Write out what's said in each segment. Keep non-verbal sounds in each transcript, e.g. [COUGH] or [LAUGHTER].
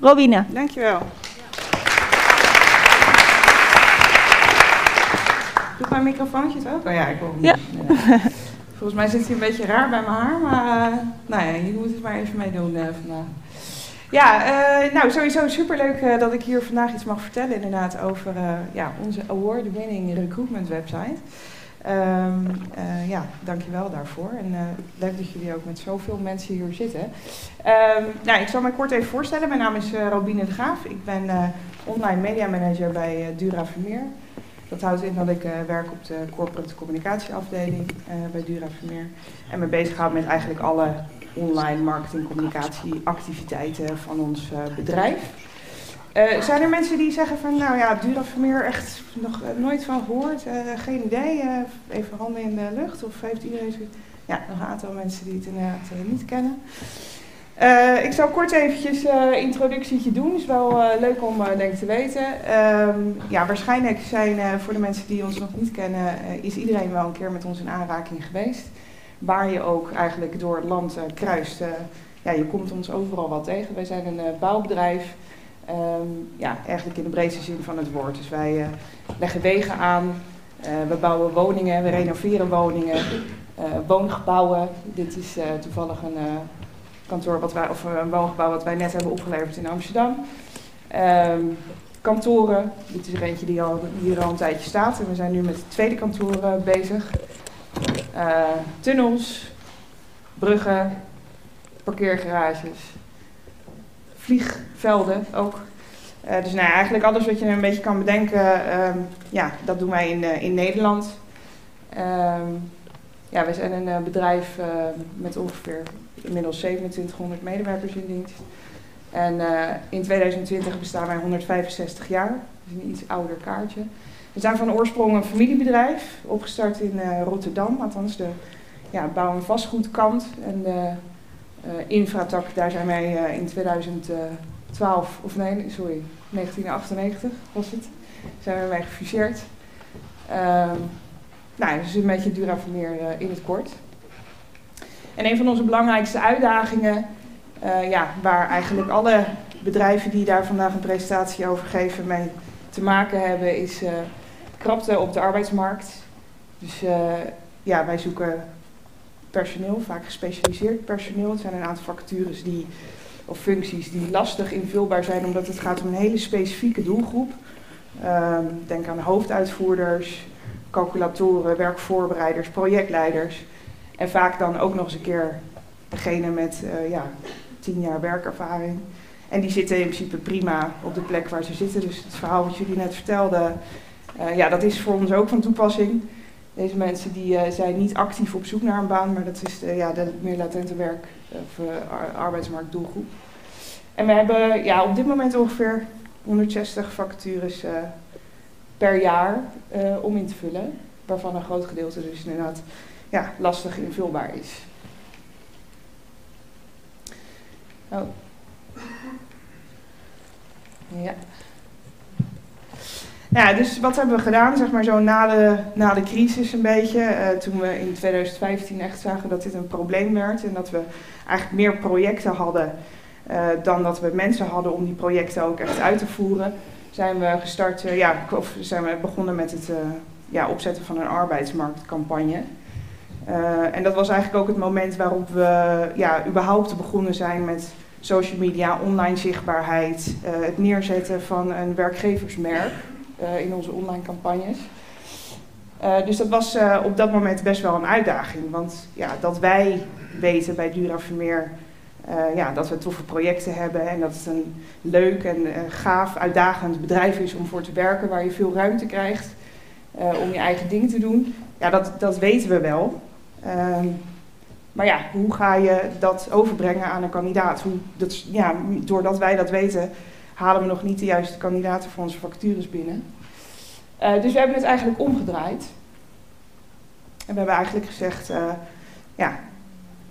Robine. Dankjewel. Doet mijn microfoontje het ook? Oh ja, ik hoor hem. Ja. [LAUGHS] Volgens mij zit hij een beetje raar bij mijn haar, maar uh, nou ja, je moet het maar even meedoen uh, vandaag. Ja, uh, nou sowieso superleuk dat ik hier vandaag iets mag vertellen inderdaad over ja, onze award-winning recruitment website. Um, uh, ja, dankjewel daarvoor. En uh, leuk dat jullie ook met zoveel mensen hier zitten. Um, nou, ik zal mij kort even voorstellen. Mijn naam is uh, Robine de Graaf. Ik ben online media manager bij Dura Vermeer. Dat houdt in dat ik werk op de corporate communicatieafdeling bij Dura Vermeer. En me bezighoud met eigenlijk alle online marketing communicatie activiteiten van ons bedrijf. Uh, zijn er mensen die zeggen van, nou ja, Duravermeer echt nog nooit van gehoord, uh, geen idee, even handen in de lucht? Of heeft iedereen zoiets? Ja, nog een aantal mensen die het inderdaad niet kennen. ik zal kort eventjes een introductietje doen, is wel leuk om denk te weten. Um, ja, waarschijnlijk zijn voor de mensen die ons nog niet kennen, is iedereen wel een keer met ons in aanraking geweest. Waar je ook eigenlijk door het land kruist, ja, je komt ons overal wel tegen. Wij zijn een bouwbedrijf. Um, ja, eigenlijk in de breedste zin van het woord. Dus wij uh, leggen wegen aan, uh, we bouwen woningen, we renoveren woningen, uh, woongebouwen. Dit is toevallig een kantoor wat wij, of een woongebouw wat wij net hebben opgeleverd in Amsterdam. Um, kantoren, dit is er eentje die al, hier al een tijdje staat en we zijn nu met het tweede kantoor bezig. tunnels, bruggen, parkeergarages, vliegvelden ook. Uh, dus nou, eigenlijk alles wat je een beetje kan bedenken, um, ja, dat doen wij in, uh, in Nederland. Um, ja, wij zijn een uh, bedrijf met ongeveer inmiddels 2700 medewerkers in dienst. En in 2020 bestaan wij 165 jaar, dus een iets ouder kaartje. We zijn van oorsprong een familiebedrijf, opgestart in Rotterdam, althans de ja, bouw- en vastgoedkant. En de uh, infratak, daar zijn wij uh, in 2012, of nee, sorry, 1998 was het, zijn wij gefuseerd. Um, nou, dus een beetje Dura Vermeer uh, in het kort. En een van onze belangrijkste uitdagingen, ja, waar eigenlijk alle bedrijven die daar vandaag een presentatie over geven mee te maken hebben, is krapte op de arbeidsmarkt. Dus ja, wij zoeken personeel, vaak gespecialiseerd personeel. Het zijn een aantal vacatures die, of functies die lastig invulbaar zijn, omdat het gaat om een hele specifieke doelgroep. Um, denk aan hoofduitvoerders, calculatoren, werkvoorbereiders, projectleiders. En vaak dan ook nog eens een keer degene met uh, ja, tien jaar werkervaring. En die zitten in principe prima op de plek waar ze zitten. Dus het verhaal wat jullie net vertelden, uh, ja, dat is voor ons ook van toepassing. Deze mensen die, uh, zijn niet actief op zoek naar een baan, maar dat is de, ja, de meer latente werk- of uh, arbeidsmarktdoelgroep. En we hebben ja, op dit moment ongeveer 160 vacatures per jaar om in te vullen, waarvan een groot gedeelte dus inderdaad ja, lastig invulbaar is. Oh. Ja. Ja, dus wat hebben we gedaan, zeg maar zo na de, na de crisis een beetje. Uh, toen we in 2015 echt zagen dat dit een probleem werd en dat we eigenlijk meer projecten hadden uh, dan dat we mensen hadden om die projecten ook echt uit te voeren. Zijn we gestart, uh, ja, of zijn we begonnen met het ja, opzetten van een arbeidsmarktcampagne. en dat was eigenlijk ook het moment waarop we ja, überhaupt begonnen zijn met social media, online zichtbaarheid, het neerzetten van een werkgeversmerk in onze online campagnes. Uh, dus dat was uh, op dat moment best wel een uitdaging. Want ja, dat wij weten bij Dura Vermeer ja, dat we toffe projecten hebben en dat het een leuk en gaaf, uitdagend bedrijf is om voor te werken, waar je veel ruimte krijgt om je eigen ding te doen. Ja, dat, dat weten we wel. Ehm, maar ja, hoe ga je dat overbrengen aan een kandidaat? Hoe, dat, ja, doordat wij dat weten, halen we nog niet de juiste kandidaten voor onze vacatures binnen. Uh, dus we hebben het eigenlijk omgedraaid. En we hebben eigenlijk gezegd, uh, ja,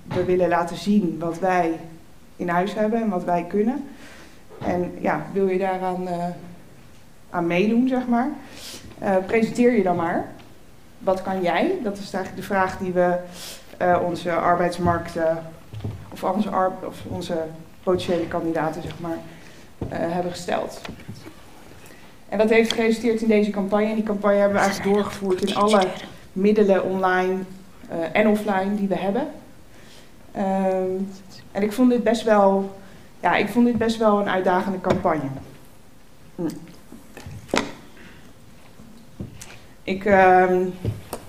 we willen laten zien wat wij in huis hebben en wat wij kunnen. En ja, wil je daaraan uh, aan meedoen, zeg maar, presenteer je dan maar. Wat kan jij? Dat is eigenlijk de vraag die we onze arbeidsmarkt, of onze, of onze potentiële kandidaten zeg maar, hebben gesteld. En dat heeft geresulteerd in deze campagne. En die campagne hebben we eigenlijk doorgevoerd in alle middelen online en offline die we hebben. Ehm, en ik vond dit best wel, ja, ik vond dit best wel een uitdagende campagne. Ik ehm,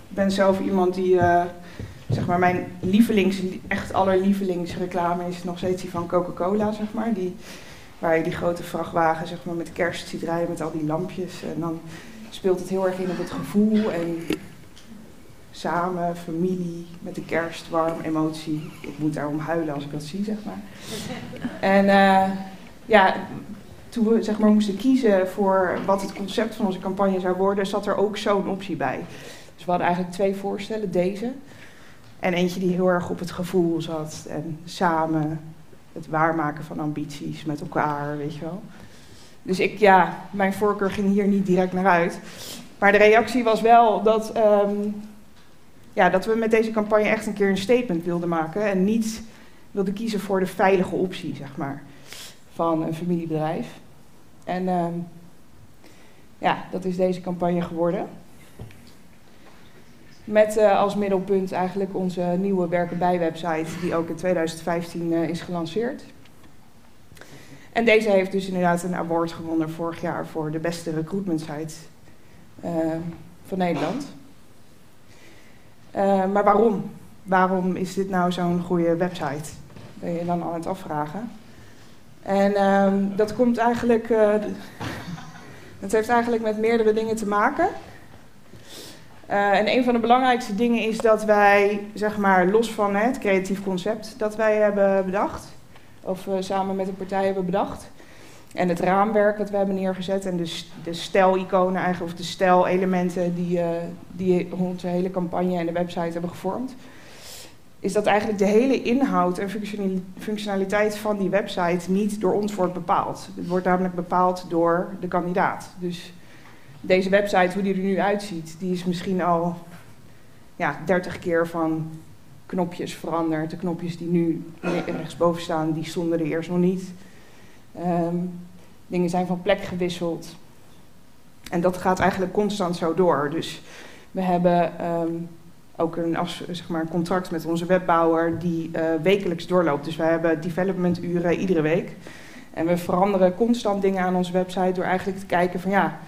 ben zelf iemand die, uh, zeg maar, mijn lievelings, echt allerlievelingsreclame is nog steeds die van Coca-Cola, zeg maar. Die, waar je die grote vrachtwagen, zeg maar, met kerst ziet rijden met al die lampjes. En dan speelt het heel erg in op het gevoel en samen, familie, met de kerst, warm, emotie. Ik moet daarom huilen als ik dat zie, zeg maar. En uh, ja, toen we zeg maar, moesten kiezen voor wat het concept van onze campagne zou worden, zat er ook zo'n optie bij. Dus we hadden eigenlijk twee voorstellen, deze. En eentje die heel erg op het gevoel zat en samen het waarmaken van ambities met elkaar, weet je wel. Dus ik, ja, mijn voorkeur ging hier niet direct naar uit. Maar de reactie was wel dat, um, ja, dat we met deze campagne echt een keer een statement wilden maken. En niet wilden kiezen voor de veilige optie, zeg maar, van een familiebedrijf. En uh, ja, dat is deze campagne geworden. Met uh, als middelpunt eigenlijk onze nieuwe Werken bij website, die ook in 2015 uh, eh, is gelanceerd. En deze heeft dus inderdaad een award gewonnen vorig jaar voor de beste recruitment site uh, van Nederland. maar waarom? Waarom is dit nou zo'n goede website? Ben je dan aan het afvragen? En ehm, dat komt eigenlijk, [LAUGHS] dat heeft eigenlijk met meerdere dingen te maken. Uh, en een van de belangrijkste dingen is dat wij, zeg maar, los van het creatief concept dat wij hebben bedacht, of uh, samen met een partij hebben bedacht, en het raamwerk dat we hebben neergezet en de, de stijliconen eigenlijk, of de stijlelementen die, die onze hele campagne en de website hebben gevormd, is dat eigenlijk de hele inhoud en functionaliteit van die website niet door ons wordt bepaald. Het wordt namelijk bepaald door de kandidaat. Dus deze website, hoe die er nu uitziet, die is misschien al ja, 30 keer van knopjes veranderd. De knopjes die nu rechtsboven staan, die stonden er eerst nog niet. Um, dingen zijn van plek gewisseld. En dat gaat eigenlijk constant zo door. Dus we hebben um, ook een zeg maar, contract met onze webbouwer die uh, wekelijks doorloopt. Dus wij hebben developmenturen iedere week. En we veranderen constant dingen aan onze website door eigenlijk te kijken van ja,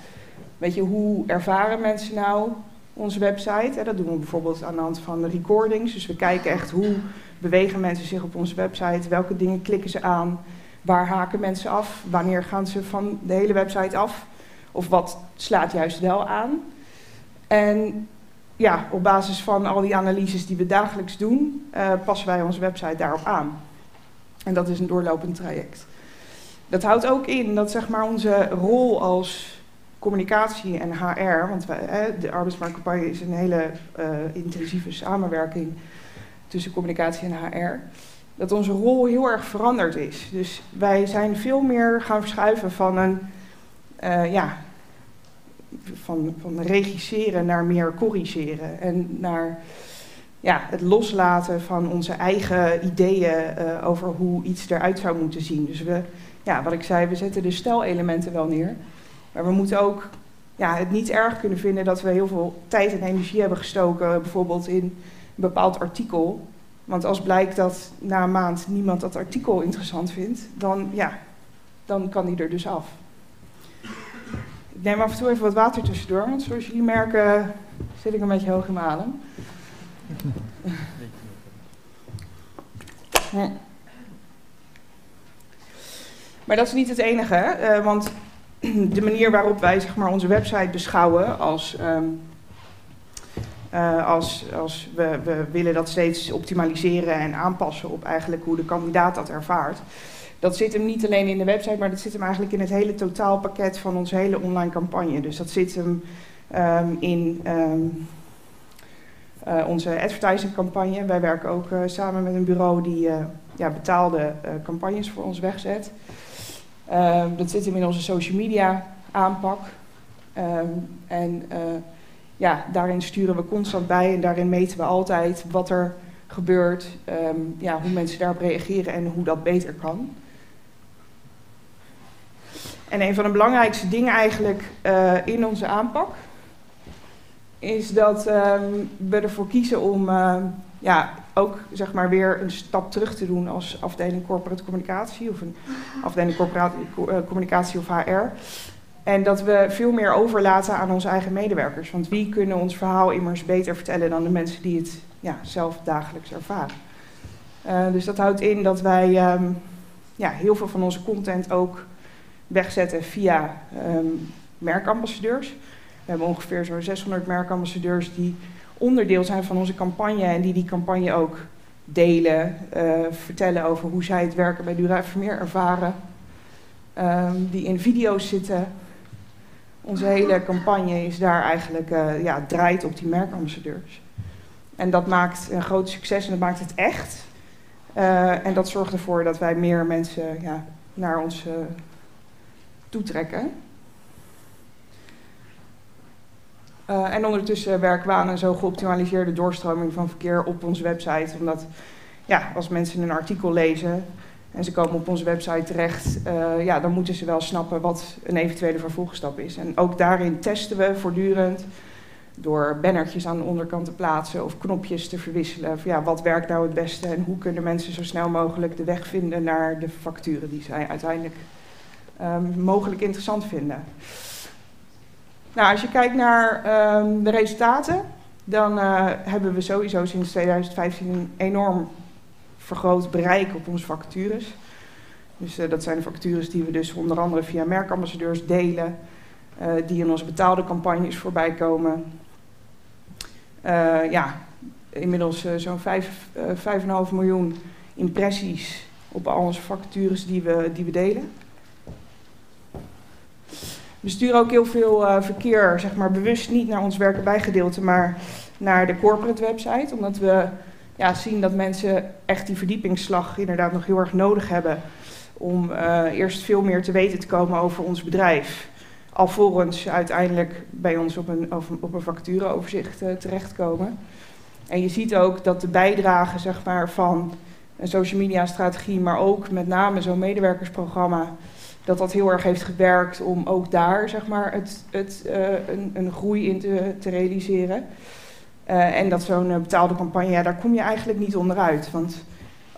weet je, hoe ervaren mensen nou onze website? Dat doen we bijvoorbeeld aan de hand van recordings. Dus we kijken echt hoe bewegen mensen zich op onze website, welke dingen klikken ze aan, waar haken mensen af, wanneer gaan ze van de hele website af, of wat slaat juist wel aan. En ja, op basis van al die analyses die we dagelijks doen, uh, passen wij onze website daarop aan. En dat is een doorlopend traject. Dat houdt ook in dat zeg maar, onze rol als communicatie en HR, want wij, de arbeidsmarktcampagne is een hele uh, intensieve samenwerking tussen communicatie en HR, dat onze rol heel erg veranderd is. Dus wij zijn veel meer gaan verschuiven van een uh, ja, van, van regisseren naar meer corrigeren. En naar ja, het loslaten van onze eigen ideeën uh, over hoe iets eruit zou moeten zien. Dus we, ja, wat ik zei, we zetten de stijlelementen wel neer. Maar we moeten ook ja, het niet erg kunnen vinden dat we heel veel tijd en energie hebben gestoken, bijvoorbeeld in een bepaald artikel. Want als blijkt dat na een maand niemand dat artikel interessant vindt, dan, ja, dan kan die er dus af neem af en toe even wat water tussendoor, want zoals jullie merken zit ik een beetje hoog in mijn adem. [LAUGHS] Maar dat is niet het enige, uh, want [CLEARS THROAT] de manier waarop wij zeg maar, onze website beschouwen als, um, uh, als, als we, we willen dat steeds optimaliseren en aanpassen op eigenlijk hoe de kandidaat dat ervaart dat zit hem niet alleen in de website, maar dat zit hem eigenlijk in het hele totaalpakket van onze hele online campagne. Dus dat zit hem um, in um, uh, onze advertising campagne. Wij werken ook uh, samen met een bureau die ja, betaalde campagnes voor ons wegzet. Um, dat zit hem in onze social media aanpak. en ja, daarin sturen we constant bij en daarin meten we altijd wat er gebeurt, ja, hoe mensen daarop reageren en hoe dat beter kan. En een van de belangrijkste dingen eigenlijk uh, in onze aanpak is dat we ervoor kiezen om ja, ook zeg maar weer een stap terug te doen als afdeling corporate communicatie of een afdeling corporate communicatie of HR. En dat we veel meer overlaten aan onze eigen medewerkers. Want wie kunnen ons verhaal immers beter vertellen dan de mensen die het ja, zelf dagelijks ervaren. Uh, dus dat houdt in dat wij um, ja, heel veel van onze content ook wegzetten via um, merkambassadeurs. We hebben ongeveer zo'n 600 merkambassadeurs die onderdeel zijn van onze campagne en die die campagne ook delen, uh, vertellen over hoe zij het werken bij Dura Vermeer ervaren. Um, die in video's zitten. Onze hele campagne is daar eigenlijk, uh, ja, draait op die merkambassadeurs. En dat maakt een groot succes en dat maakt het echt. Uh, en dat zorgt ervoor dat wij meer mensen ja, naar ons toetrekken. Uh, en ondertussen werken we aan een zo geoptimaliseerde doorstroming van verkeer op onze website. Omdat ja, als mensen een artikel lezen en ze komen op onze website terecht, uh, ja, dan moeten ze wel snappen wat een eventuele vervolgstap is. En ook daarin testen we voortdurend door bannertjes aan de onderkant te plaatsen of knopjes te verwisselen. Van, ja, wat werkt nou het beste en hoe kunnen mensen zo snel mogelijk de weg vinden naar de facturen die zij uiteindelijk um, mogelijk interessant vinden. Nou, als je kijkt naar um, de resultaten, dan uh, hebben we sowieso sinds 2015 een enorm vergroot bereik op onze vacatures. Dus uh, dat zijn de vacatures die we dus onder andere via merkambassadeurs delen, uh, die in onze betaalde campagnes voorbij komen. Ja, inmiddels zo'n 5,5 miljoen impressies op al onze vacatures die we, die we delen. We sturen ook heel veel uh, verkeer, zeg maar bewust niet naar ons werken bijgedeelte, maar naar de corporate website. Omdat we ja, zien dat mensen echt die verdiepingsslag inderdaad nog heel erg nodig hebben. Om uh, eerst veel meer te weten te komen over ons bedrijf. Alvorens uiteindelijk bij ons op een, op een vacatureoverzicht uh, terechtkomen. En je ziet ook dat de bijdrage zeg maar, van een social media strategie, maar ook met name zo'n medewerkersprogramma dat dat heel erg heeft gewerkt om ook daar zeg maar, het, het, uh, een, een, groei in te, te realiseren. Uh, en dat zo'n uh, betaalde campagne, ja, daar kom je eigenlijk niet onderuit. Want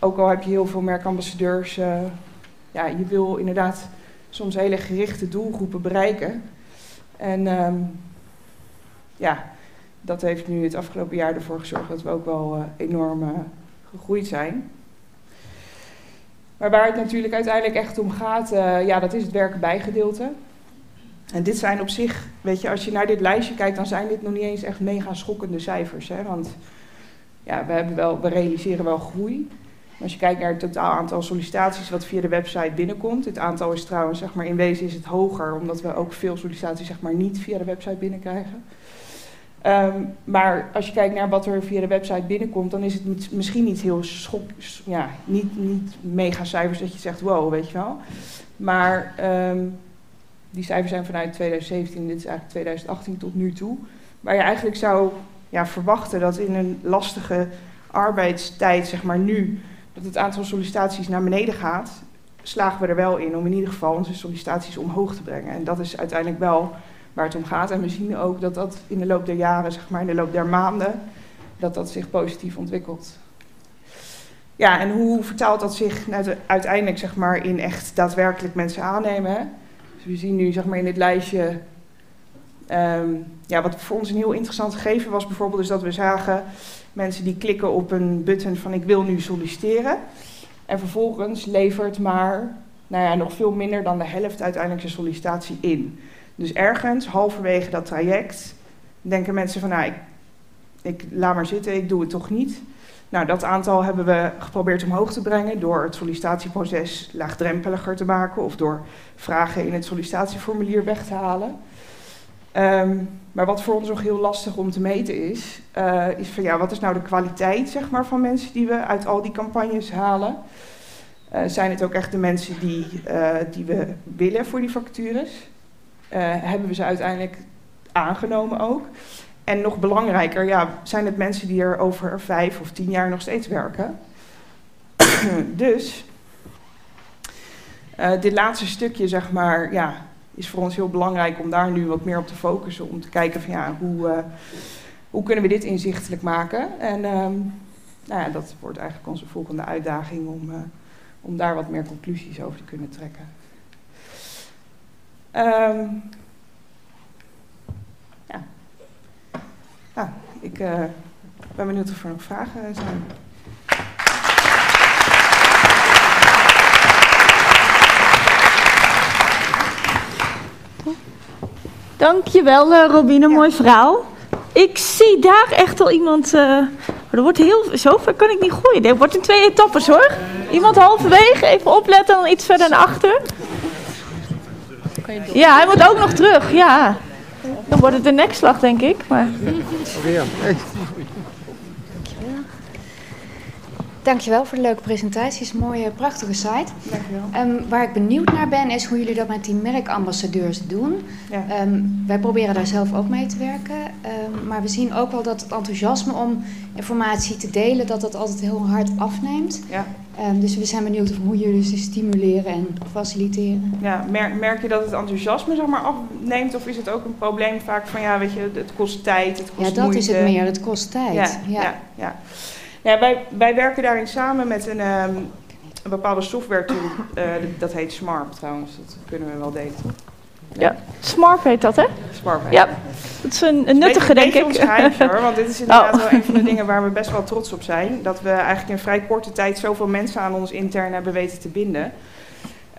ook al heb je heel veel merkambassadeurs, ja, je wil inderdaad soms hele gerichte doelgroepen bereiken. En um, ja, dat heeft nu het afgelopen jaar ervoor gezorgd dat we ook wel enorm gegroeid zijn. Maar waar het natuurlijk uiteindelijk echt om gaat, uh, ja, dat is het werken bijgedeelte. En dit zijn op zich, weet je, als je naar dit lijstje kijkt, dan zijn dit nog niet eens echt mega schokkende cijfers. Hè? Want ja, we, hebben wel, we realiseren wel groei. Maar als je kijkt naar het totaal aantal sollicitaties wat via de website binnenkomt, het aantal is trouwens, zeg maar, in wezen is het hoger, omdat we ook veel sollicitaties, zeg maar, niet via de website binnenkrijgen. Um, maar als je kijkt naar wat er via de website binnenkomt, dan is het misschien niet heel schok, ja, niet, niet mega cijfers dat je zegt wow, weet je wel. Maar um, die cijfers zijn vanuit 2017, dit is eigenlijk 2018 tot nu toe. Waar je eigenlijk zou ja, verwachten dat in een lastige arbeidstijd, zeg maar nu, dat het aantal sollicitaties naar beneden gaat, slagen we er wel in om in ieder geval onze sollicitaties omhoog te brengen. En dat is uiteindelijk wel waar het om gaat. En we zien ook dat dat in de loop der jaren, zeg maar in de loop der maanden, dat dat zich positief ontwikkelt. Ja, en hoe vertaalt dat zich uiteindelijk zeg maar, in echt daadwerkelijk mensen aannemen? Dus we zien nu zeg maar, in dit lijstje, um, ja, wat voor ons een heel interessant gegeven was bijvoorbeeld, is dat we zagen mensen die klikken op een button van ik wil nu solliciteren. En vervolgens levert maar nou ja, nog veel minder dan de helft uiteindelijk zijn sollicitatie in. Dus ergens, halverwege dat traject, denken mensen van, nou, ik, ik laat maar zitten, ik doe het toch niet. Nou, dat aantal hebben we geprobeerd omhoog te brengen door het sollicitatieproces laagdrempeliger te maken of door vragen in het sollicitatieformulier weg te halen. Um, maar wat voor ons nog heel lastig om te meten is, uh, is van ja, wat is nou de kwaliteit zeg maar, van mensen die we uit al die campagnes halen? Uh, zijn het ook echt de mensen die, uh, die we willen voor die vacatures? Uh, hebben we ze uiteindelijk aangenomen ook. En nog belangrijker, ja, zijn het mensen die er over vijf of tien jaar nog steeds werken. [CLEARS THROAT] dus Uh, dit laatste stukje, zeg maar, ja, is voor ons heel belangrijk om daar nu wat meer op te focussen. Om te kijken van ja, hoe, uh, hoe kunnen we dit inzichtelijk maken. En um, nou ja, dat wordt eigenlijk onze volgende uitdaging om, om daar wat meer conclusies over te kunnen trekken. Um, ja. Nou, ik uh, ben benieuwd of er nog vragen zijn. Dankjewel, uh, Robine. Ja. Mooi verhaal. Ik zie daar echt al iemand. Uh, er wordt heel. Zo ver kan ik niet gooien. Er wordt in twee etappes hoor. Iemand halverwege. Even opletten, dan iets verder naar achter. Ja, hij moet ook nog terug. Ja. Dan wordt het een nekslag, denk ik. Maar... Ja. Dankjewel voor de leuke presentatie. Het is een mooie, prachtige site. Dankjewel. Um, waar ik benieuwd naar ben, is hoe jullie dat met die merkambassadeurs doen. Ja. Um, wij proberen daar zelf ook mee te werken. Um, maar we zien ook wel dat het enthousiasme om informatie te delen, dat dat altijd heel hard afneemt. Ja. dus we zijn benieuwd hoe jullie ze stimuleren en faciliteren. Ja, merk, merk je dat het enthousiasme zeg maar, afneemt? Of is het ook een probleem vaak van, ja, weet je, het kost tijd, het kost Ja, dat moeite. is het meer. Het kost tijd. Ja, ja. ja, ja. Wij, wij werken daarin samen met een, um, een bepaalde software tool. Uh, dat heet Smart trouwens. Dat kunnen we wel delen, toch? Ja, Smart heet dat, hè? Smart heet Ja, dat is een, een nuttige, denk ik. Ons geheim, hoor, want dit is inderdaad oh. wel een van de dingen waar we best wel trots op zijn. Dat we eigenlijk in vrij korte tijd zoveel mensen aan ons intern hebben weten te binden.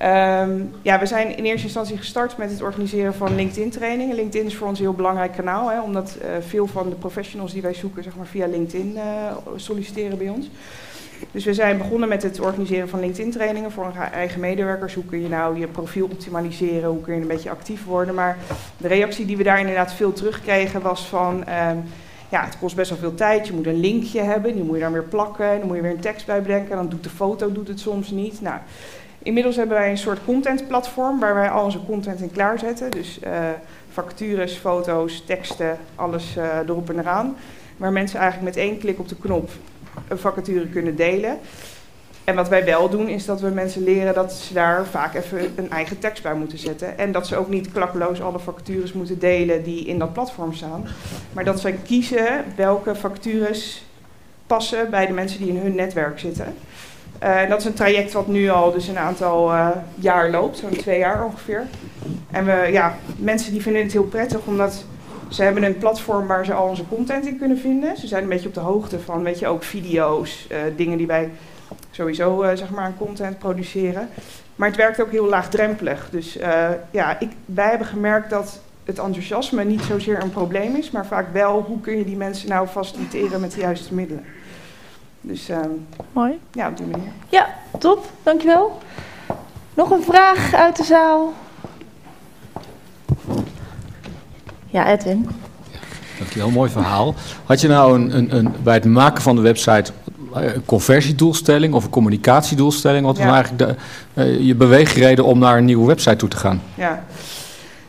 Um, ja, we zijn in eerste instantie gestart met het organiseren van LinkedIn-trainingen. LinkedIn is voor ons een heel belangrijk kanaal, hè, omdat uh, veel van de professionals die wij zoeken zeg maar, via LinkedIn uh, solliciteren bij ons. Dus we zijn begonnen met het organiseren van LinkedIn-trainingen voor onze eigen medewerkers. Hoe kun je nou je profiel optimaliseren? Hoe kun je een beetje actief worden? Maar de reactie die we daar inderdaad veel terugkregen was van... Um, ja, het kost best wel veel tijd. Je moet een linkje hebben, die moet je dan weer plakken. Dan moet je weer een tekst bij bedenken. Dan doet de foto doet het soms niet. Nou, Inmiddels hebben wij een soort contentplatform waar wij al onze content in klaarzetten. Dus uh, vacatures, foto's, teksten, alles uh, erop en eraan. Waar mensen eigenlijk met één klik op de knop een vacature kunnen delen. En wat wij wel doen is dat we mensen leren dat ze daar vaak even een eigen tekst bij moeten zetten. En dat ze ook niet klakkeloos alle vacatures moeten delen die in dat platform staan. Maar dat zij kiezen welke vacatures passen bij de mensen die in hun netwerk zitten. Uh, dat is een traject wat nu al dus een aantal uh, jaar loopt, zo'n twee jaar ongeveer. En we, ja, mensen die vinden het heel prettig, omdat ze hebben een platform waar ze al onze content in kunnen vinden. Ze zijn een beetje op de hoogte van, weet je, ook video's, uh, dingen die wij sowieso zeg maar aan content produceren. Maar het werkt ook heel laagdrempelig. Dus ja, ik, wij hebben gemerkt dat het enthousiasme niet zozeer een probleem is, maar vaak wel hoe kun je die mensen nou faciliteren met de juiste middelen. Dus uh, Mooi. ja, op die manier. Ja, top. Dankjewel. Nog een vraag uit de zaal? Ja, Edwin. Ja, dankjewel, mooi verhaal. Had je nou een, een, een, bij het maken van de website een conversiedoelstelling of een communicatiedoelstelling? Wat ja. was eigenlijk de, uh, je beweegreden om naar een nieuwe website toe te gaan? Ja.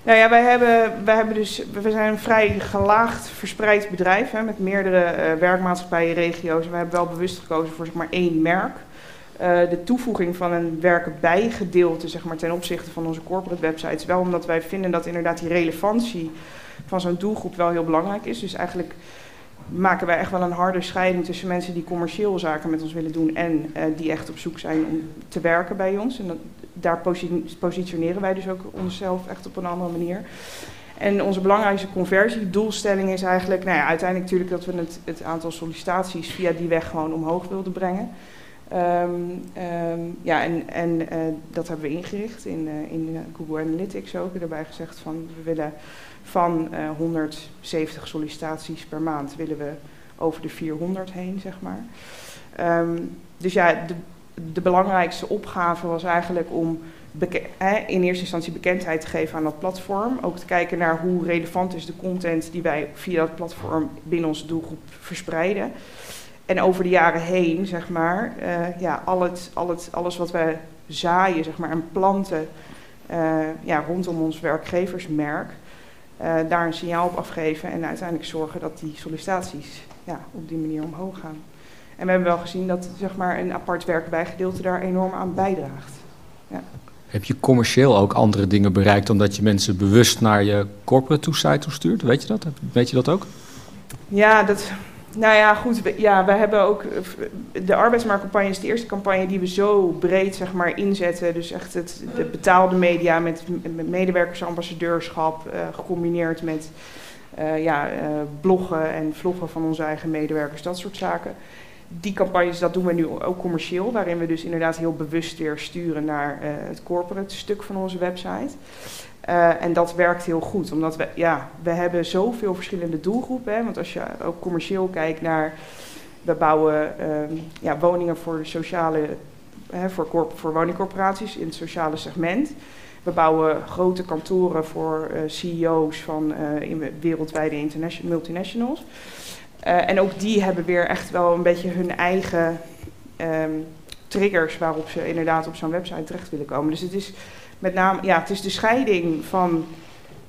Nou ja, wij hebben, wij hebben dus, we zijn een vrij gelaagd verspreid bedrijf hè, met meerdere uh, werkmaatschappijen, regio's. En we hebben wel bewust gekozen voor zeg maar één merk. Uh, de toevoeging van een werken bij gedeelte zeg maar, ten opzichte van onze corporate websites. Wel omdat wij vinden dat inderdaad die relevantie van zo'n doelgroep wel heel belangrijk is. Dus eigenlijk maken wij echt wel een harde scheiding tussen mensen die commercieel zaken met ons willen doen en uh, die echt op zoek zijn om te werken bij ons. En dat, daar positioneren wij dus ook onszelf echt op een andere manier. En onze belangrijkste conversiedoelstelling is eigenlijk, nou ja, uiteindelijk natuurlijk dat we het, het aantal sollicitaties via die weg gewoon omhoog wilden brengen. Um, ja, en, en uh, dat hebben we ingericht in, uh, in Google Analytics ook. Daarbij gezegd van we willen van uh, 170 sollicitaties per maand willen we over de 400 heen, zeg maar. Um, dus ja, de, de belangrijkste opgave was eigenlijk om in eerste instantie bekendheid te geven aan dat platform. Ook te kijken naar hoe relevant is de content die wij via dat platform binnen onze doelgroep verspreiden. En over de jaren heen, zeg maar, uh, ja, al het, al het, alles wat wij zaaien zeg maar, en planten uh, ja, rondom ons werkgeversmerk, uh, daar een signaal op afgeven en uiteindelijk zorgen dat die sollicitaties ja, op die manier omhoog gaan. En we hebben wel gezien dat zeg maar, een apart werkbijgedeelte daar enorm aan bijdraagt. Ja. Heb je commercieel ook andere dingen bereikt omdat je mensen bewust naar je corporate site toe stuurt? Weet je dat? Weet je dat ook? Ja, dat, nou ja, goed. We, ja, wij hebben ook. De arbeidsmarktcampagne is de eerste campagne die we zo breed zeg maar, inzetten. Dus echt het, de betaalde media met, medewerkersambassadeurschap, uh, gecombineerd met uh, ja, uh, bloggen en vloggen van onze eigen medewerkers, dat soort zaken. Die campagnes, dat doen we nu ook commercieel, waarin we dus inderdaad heel bewust weer sturen naar het corporate stuk van onze website. Uh, en dat werkt heel goed, omdat we, ja, we hebben zoveel verschillende doelgroepen. Hè, want als je ook commercieel kijkt naar, we bouwen uh, ja, woningen voor sociale, hè, voor, voor woningcorporaties in het sociale segment. We bouwen grote kantoren voor uh, CEO's van in wereldwijde multinationals. en ook die hebben weer echt wel een beetje hun eigen um, triggers waarop ze inderdaad op zo'n website terecht willen komen. Dus het is met name, ja, het is de scheiding van,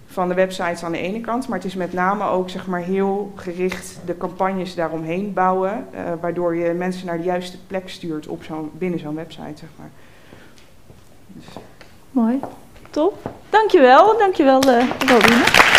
van de websites aan de ene kant, maar het is met name ook zeg maar, heel gericht de campagnes daaromheen bouwen, uh, waardoor je mensen naar de juiste plek stuurt op zo'n binnen zo'n website. Zeg maar. Dus. Mooi, top. Dankjewel, dankjewel uh, Robine.